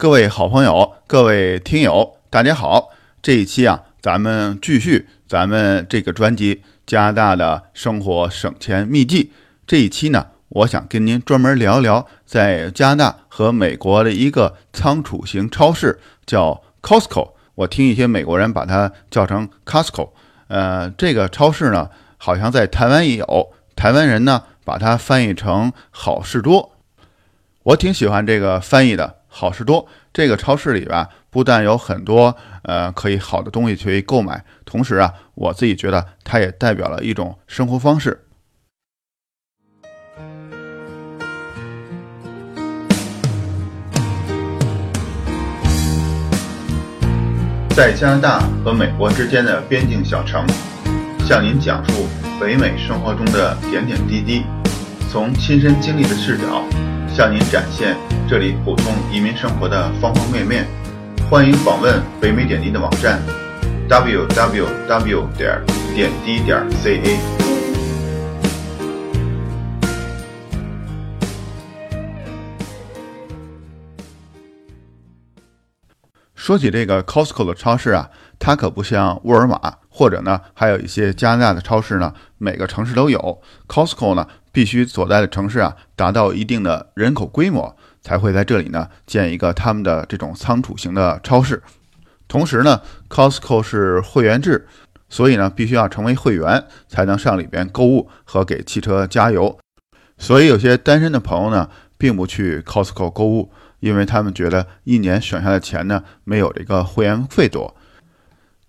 各位好朋友，各位听友，大家好！这一期啊，咱们继续咱们这个专辑《加拿大的生活省钱秘籍》。这一期呢，我想跟您专门聊聊在加拿大和美国的一个仓储型超市，叫 Costco。我听一些美国人把它叫成 Costco。呃，这个超市呢，好像在台湾也有，台湾人呢把它翻译成好事多。我挺喜欢这个翻译的。好事多这个超市里吧，不但有很多呃可以好的东西去购买，同时啊，我自己觉得它也代表了一种生活方式。在加拿大和美国之间的边境小城，向您讲述北美生活中的点点滴滴，从亲身经历的视角。向您展现这里普通移民生活的方方面面，欢迎访问北美点滴的网站，www 点点滴点 ca。说起这个 Costco 的超市啊，它可不像沃尔玛，或者呢，还有一些加拿大的超市呢，每个城市都有 Costco 呢。必须所在的城市啊达到一定的人口规模，才会在这里呢建一个他们的这种仓储型的超市。同时呢，Costco 是会员制，所以呢必须要成为会员才能上里边购物和给汽车加油。所以有些单身的朋友呢，并不去 Costco 购物，因为他们觉得一年省下的钱呢没有这个会员费多。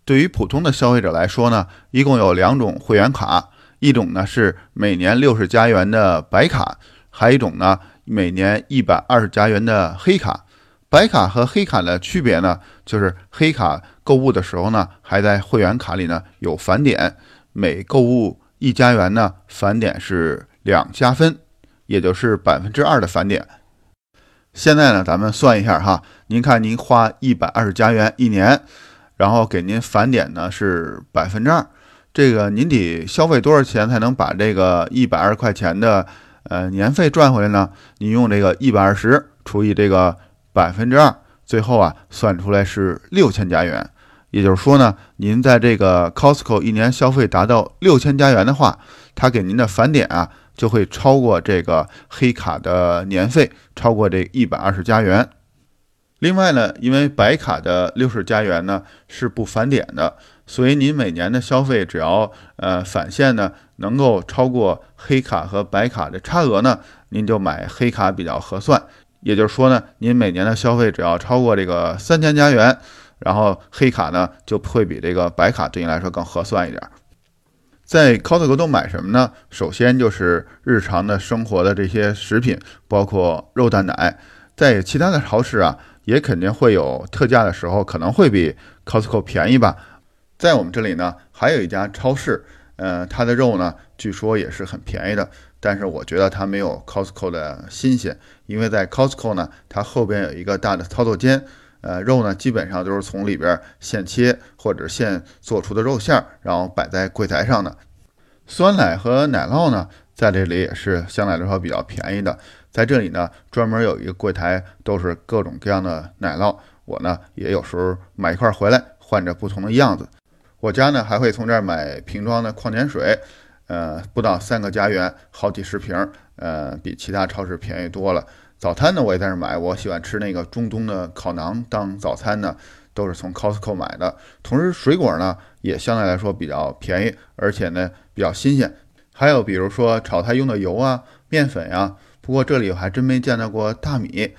对于普通的消费者来说呢，一共有两种会员卡。一种呢是每年六十加元的白卡，还有一种呢每年一百二十加元的黑卡。白卡和黑卡的区别呢，就是黑卡购物的时候呢，还在会员卡里呢有返点，每购物一加元呢返点是两加分，也就是百分之二的返点。现在呢，咱们算一下哈，您看您花一百二十加元一年，然后给您返点呢是百分之二。这个您得消费多少钱才能把这个一百二十块钱的呃年费赚回来呢？你用这个一百二十除以这个百分之二，最后啊算出来是六千加元。也就是说呢，您在这个 Costco 一年消费达到六千加元的话，它给您的返点啊就会超过这个黑卡的年费，超过这一百二十加元。另外呢，因为白卡的六十加元呢是不返点的。所以您每年的消费只要呃返现呢能够超过黑卡和白卡的差额呢，您就买黑卡比较合算。也就是说呢，您每年的消费只要超过这个三千加元，然后黑卡呢就会比这个白卡对您来说更合算一点。在 Costco 都买什么呢？首先就是日常的生活的这些食品，包括肉蛋奶。在其他的超市啊，也肯定会有特价的时候，可能会比 Costco 便宜吧。在我们这里呢，还有一家超市，呃，它的肉呢，据说也是很便宜的，但是我觉得它没有 Costco 的新鲜，因为在 Costco 呢，它后边有一个大的操作间，呃，肉呢基本上都是从里边现切或者现做出的肉馅儿，然后摆在柜台上的。酸奶和奶酪呢，在这里也是相对来说比较便宜的，在这里呢，专门有一个柜台，都是各种各样的奶酪，我呢也有时候买一块回来，换着不同的样子。我家呢还会从这儿买瓶装的矿泉水，呃，不到三个加元，好几十瓶，呃，比其他超市便宜多了。早餐呢我也在这儿买，我喜欢吃那个中东的烤馕当早餐呢，都是从 Costco 买的。同时水果呢也相对来说比较便宜，而且呢比较新鲜。还有比如说炒菜用的油啊、面粉呀，不过这里我还真没见到过大米。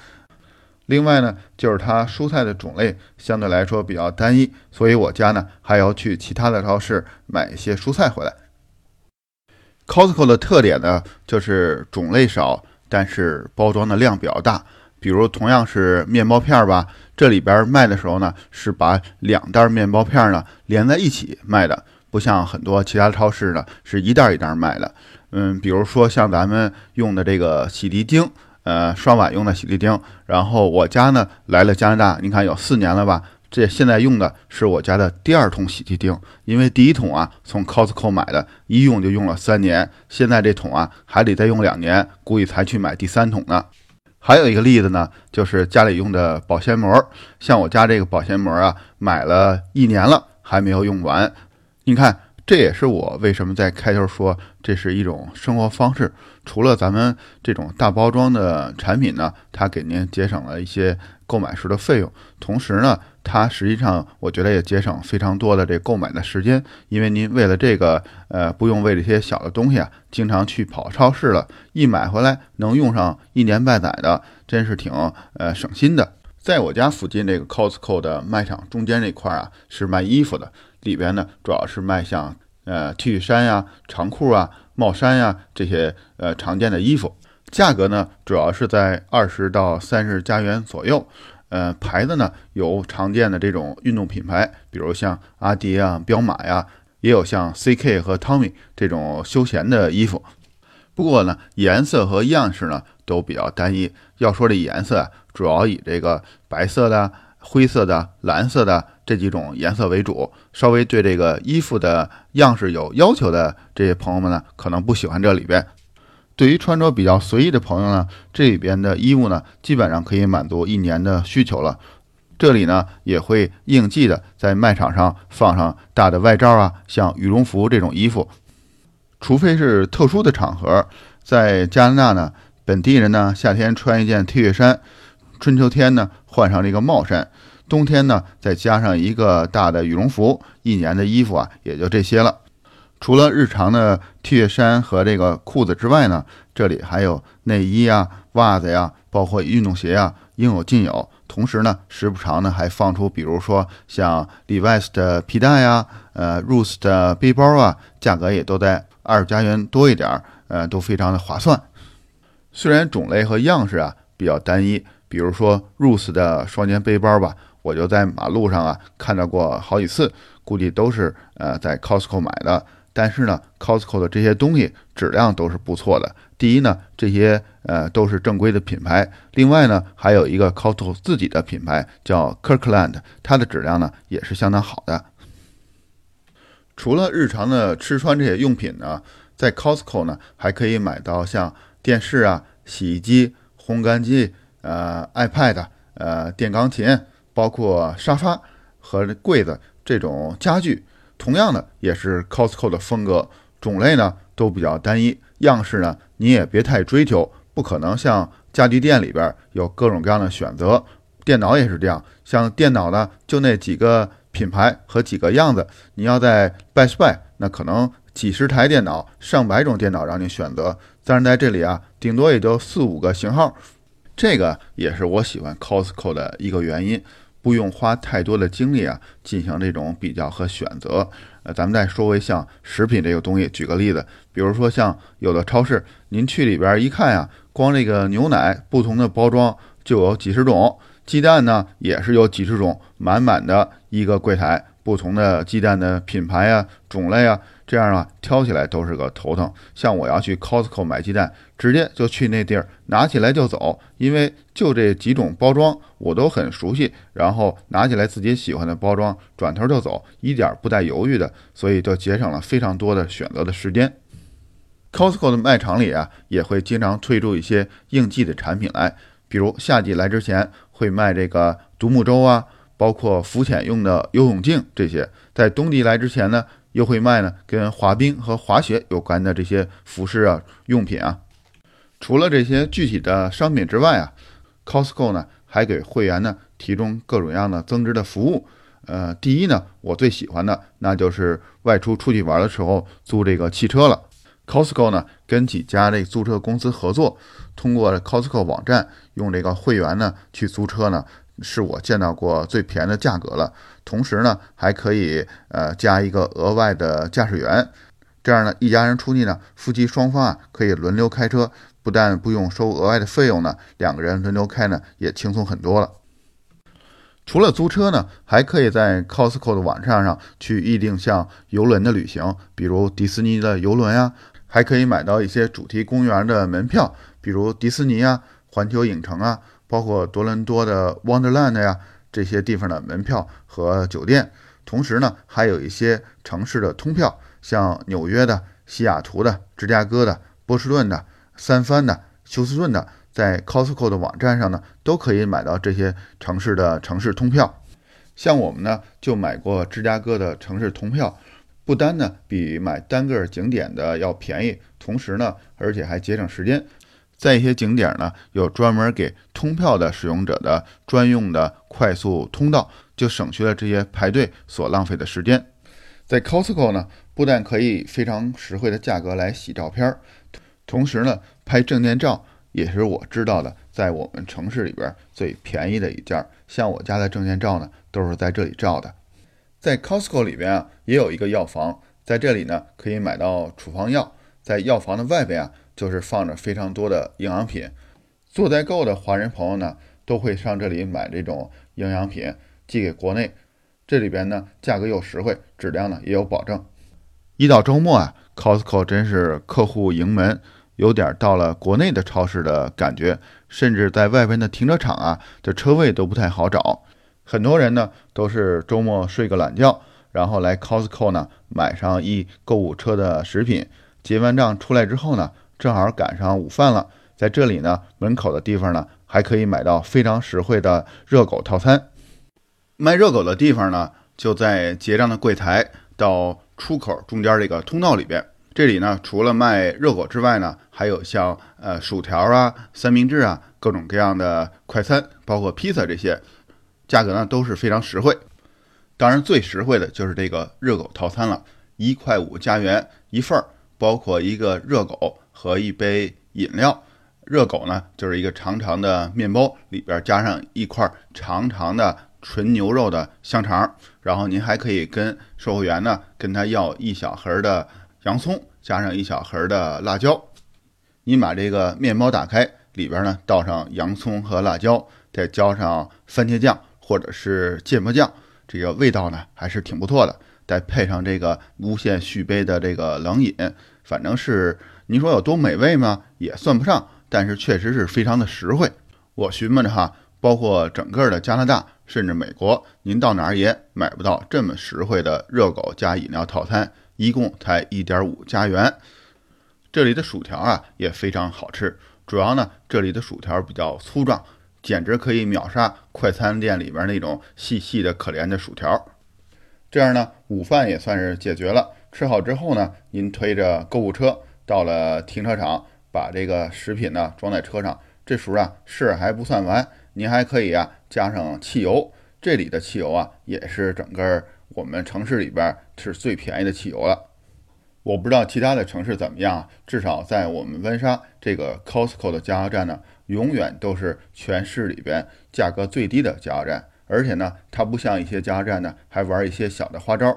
另外呢，就是它蔬菜的种类相对来说比较单一，所以我家呢还要去其他的超市买一些蔬菜回来。Costco 的特点呢就是种类少，但是包装的量比较大。比如同样是面包片吧，这里边卖的时候呢是把两袋面包片呢连在一起卖的，不像很多其他超市呢是一袋一袋卖的。嗯，比如说像咱们用的这个洗涤精。呃，刷碗用的洗涤精，然后我家呢来了加拿大，你看有四年了吧？这现在用的是我家的第二桶洗涤精，因为第一桶啊从 Costco 买的，一用就用了三年，现在这桶啊还得再用两年，估计才去买第三桶呢。还有一个例子呢，就是家里用的保鲜膜。像我家这个保鲜膜啊，买了一年了，还没有用完。你看，这也是我为什么在开头说这是一种生活方式。除了咱们这种大包装的产品呢，它给您节省了一些购买时的费用，同时呢。它实际上，我觉得也节省非常多的这购买的时间，因为您为了这个，呃，不用为这些小的东西啊，经常去跑超市了，一买回来能用上一年半载的，真是挺呃省心的。在我家附近这个 Costco 的卖场中间这块啊，是卖衣服的，里边呢主要是卖像呃 T 恤衫呀、长裤啊、帽衫呀这些呃常见的衣服，价格呢主要是在二十到三十加元左右。呃，牌子呢有常见的这种运动品牌，比如像阿迪啊、彪马呀，也有像 CK 和 Tommy 这种休闲的衣服。不过呢，颜色和样式呢都比较单一。要说这颜色啊，主要以这个白色的、灰色的、蓝色的这几种颜色为主。稍微对这个衣服的样式有要求的这些朋友们呢，可能不喜欢这里边。对于穿着比较随意的朋友呢，这里边的衣物呢，基本上可以满足一年的需求了。这里呢，也会应季的在卖场上放上大的外罩啊，像羽绒服这种衣服。除非是特殊的场合，在加拿大呢，本地人呢，夏天穿一件 T 恤衫，春秋天呢换上这个帽衫，冬天呢再加上一个大的羽绒服，一年的衣服啊也就这些了。除了日常的 T 恤衫和这个裤子之外呢，这里还有内衣啊、袜子呀，包括运动鞋啊，应有尽有。同时呢，时不常呢还放出，比如说像 Levi's 的皮带呀、呃 Rose 的背包啊，价格也都在二十加元多一点儿，呃，都非常的划算。虽然种类和样式啊比较单一，比如说 Rose 的双肩背包吧，我就在马路上啊看到过好几次，估计都是呃在 Costco 买的。但是呢，Costco 的这些东西质量都是不错的。第一呢，这些呃都是正规的品牌；另外呢，还有一个 Costco 自己的品牌叫 Kirkland，它的质量呢也是相当好的。除了日常的吃穿这些用品呢，在 Costco 呢还可以买到像电视啊、洗衣机、烘干机、呃 iPad、呃电钢琴，包括沙发和柜子这种家具。同样的，也是 Costco 的风格，种类呢都比较单一，样式呢你也别太追求，不可能像家具店里边有各种各样的选择。电脑也是这样，像电脑呢就那几个品牌和几个样子，你要在 Best Buy，那可能几十台电脑、上百种电脑让你选择，但是在这里啊，顶多也就四五个型号，这个也是我喜欢 Costco 的一个原因。不用花太多的精力啊，进行这种比较和选择。呃，咱们再说回像食品这个东西，举个例子，比如说像有的超市，您去里边一看呀，光这个牛奶不同的包装就有几十种，鸡蛋呢也是有几十种，满满的一个柜台，不同的鸡蛋的品牌啊、种类啊。这样啊，挑起来都是个头疼。像我要去 Costco 买鸡蛋，直接就去那地儿拿起来就走，因为就这几种包装我都很熟悉。然后拿起来自己喜欢的包装，转头就走，一点不带犹豫的，所以就节省了非常多的选择的时间。Costco 的卖场里啊，也会经常推出一些应季的产品来，比如夏季来之前会卖这个独木舟啊，包括浮潜用的游泳镜这些，在冬季来之前呢。又会卖呢，跟滑冰和滑雪有关的这些服饰啊、用品啊。除了这些具体的商品之外啊，Costco 呢还给会员呢提供各种各样的增值的服务。呃，第一呢，我最喜欢的那就是外出出去玩的时候租这个汽车了。Costco 呢跟几家这租车公司合作，通过 Costco 网站用这个会员呢去租车呢。是我见到过最便宜的价格了，同时呢，还可以呃加一个额外的驾驶员，这样呢，一家人出去呢，夫妻双方啊可以轮流开车，不但不用收额外的费用呢，两个人轮流开呢也轻松很多了。除了租车呢，还可以在 Costco 的网站上去预定像游轮的旅行，比如迪士尼的游轮呀，还可以买到一些主题公园的门票，比如迪士尼啊、环球影城啊。包括多伦多的 Wonderland 呀，这些地方的门票和酒店，同时呢，还有一些城市的通票，像纽约的、西雅图的、芝加哥的、波士顿的、三藩的、休斯顿的，在 Costco 的网站上呢，都可以买到这些城市的城市通票。像我们呢，就买过芝加哥的城市通票，不单呢比买单个景点的要便宜，同时呢，而且还节省时间。在一些景点呢，有专门给通票的使用者的专用的快速通道，就省去了这些排队所浪费的时间。在 Costco 呢，不但可以非常实惠的价格来洗照片，同时呢，拍证件照也是我知道的，在我们城市里边最便宜的一家。像我家的证件照呢，都是在这里照的。在 Costco 里边啊，也有一个药房，在这里呢可以买到处方药。在药房的外边啊。就是放着非常多的营养品，做代购的华人朋友呢，都会上这里买这种营养品寄给国内。这里边呢，价格又实惠，质量呢也有保证。一到周末啊，Costco 真是客户盈门，有点到了国内的超市的感觉。甚至在外边的停车场啊，这车位都不太好找。很多人呢，都是周末睡个懒觉，然后来 Costco 呢买上一购物车的食品，结完账出来之后呢。正好赶上午饭了，在这里呢，门口的地方呢，还可以买到非常实惠的热狗套餐。卖热狗的地方呢，就在结账的柜台到出口中间这个通道里边。这里呢，除了卖热狗之外呢，还有像呃薯条啊、三明治啊，各种各样的快餐，包括披萨这些，价格呢都是非常实惠。当然，最实惠的就是这个热狗套餐了，一块五加元一份儿，包括一个热狗。和一杯饮料，热狗呢就是一个长长的面包，里边加上一块长长的纯牛肉的香肠，然后您还可以跟售货员呢跟他要一小盒的洋葱，加上一小盒的辣椒。您把这个面包打开，里边呢倒上洋葱和辣椒，再浇上番茄酱或者是芥末酱，这个味道呢还是挺不错的。再配上这个无限续杯的这个冷饮，反正是。您说有多美味吗？也算不上，但是确实是非常的实惠。我询问着哈，包括整个的加拿大，甚至美国，您到哪儿也买不到这么实惠的热狗加饮料套餐，一共才一点五加元。这里的薯条啊也非常好吃，主要呢这里的薯条比较粗壮，简直可以秒杀快餐店里边那种细细的可怜的薯条。这样呢，午饭也算是解决了。吃好之后呢，您推着购物车。到了停车场，把这个食品呢装在车上。这时候啊，事儿还不算完，您还可以啊加上汽油。这里的汽油啊，也是整个我们城市里边是最便宜的汽油了。我不知道其他的城市怎么样，至少在我们温莎这个 Costco 的加油站呢，永远都是全市里边价格最低的加油站。而且呢，它不像一些加油站呢，还玩一些小的花招。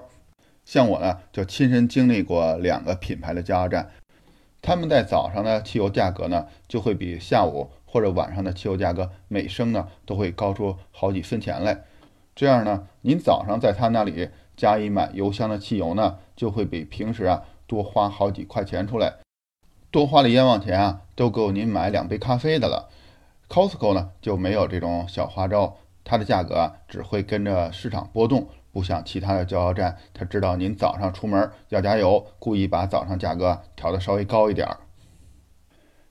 像我呢，就亲身经历过两个品牌的加油站。他们在早上的汽油价格呢，就会比下午或者晚上的汽油价格每升呢都会高出好几分钱来。这样呢，您早上在他那里加一满油箱的汽油呢，就会比平时啊多花好几块钱出来，多花的冤枉钱啊都够您买两杯咖啡的了。Costco 呢就没有这种小花招，它的价格啊只会跟着市场波动。不像其他的加油站，他知道您早上出门要加油，故意把早上价格调的稍微高一点儿。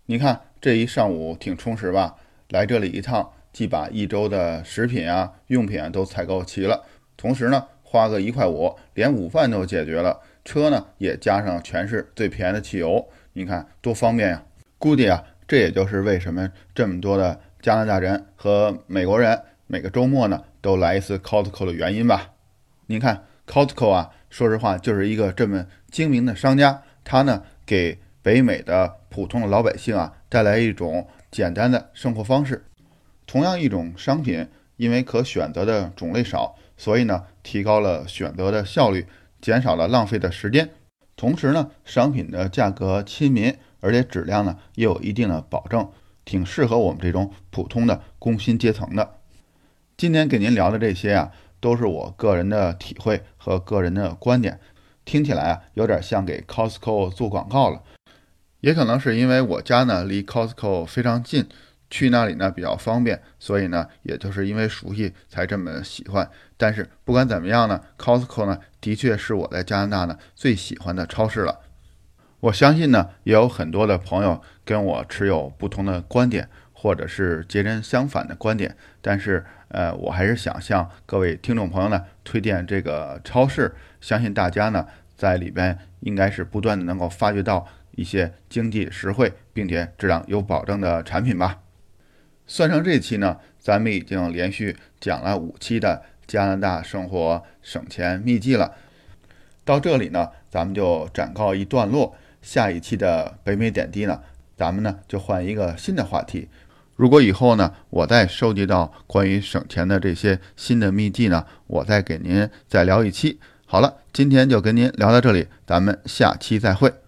你看这一上午挺充实吧？来这里一趟，既把一周的食品啊、用品啊都采购齐了，同时呢，花个一块五，连午饭都解决了。车呢也加上全市最便宜的汽油，你看多方便呀！估计啊，这也就是为什么这么多的加拿大人和美国人每个周末呢都来一次 Costco 的原因吧。您看，Costco 啊，说实话就是一个这么精明的商家，他呢给北美的普通的老百姓啊带来一种简单的生活方式。同样一种商品，因为可选择的种类少，所以呢提高了选择的效率，减少了浪费的时间。同时呢，商品的价格亲民，而且质量呢也有一定的保证，挺适合我们这种普通的工薪阶层的。今天给您聊的这些啊。都是我个人的体会和个人的观点，听起来啊有点像给 Costco 做广告了，也可能是因为我家呢离 Costco 非常近，去那里呢比较方便，所以呢也就是因为熟悉才这么喜欢。但是不管怎么样呢，Costco 呢的确是我在加拿大呢最喜欢的超市了。我相信呢也有很多的朋友跟我持有不同的观点。或者是截然相反的观点，但是呃，我还是想向各位听众朋友呢推荐这个超市，相信大家呢在里边应该是不断的能够发掘到一些经济实惠并且质量有保证的产品吧。算上这期呢，咱们已经连续讲了五期的加拿大生活省钱秘籍了。到这里呢，咱们就暂告一段落。下一期的北美点滴呢，咱们呢就换一个新的话题。如果以后呢，我再收集到关于省钱的这些新的秘籍呢，我再给您再聊一期。好了，今天就跟您聊到这里，咱们下期再会。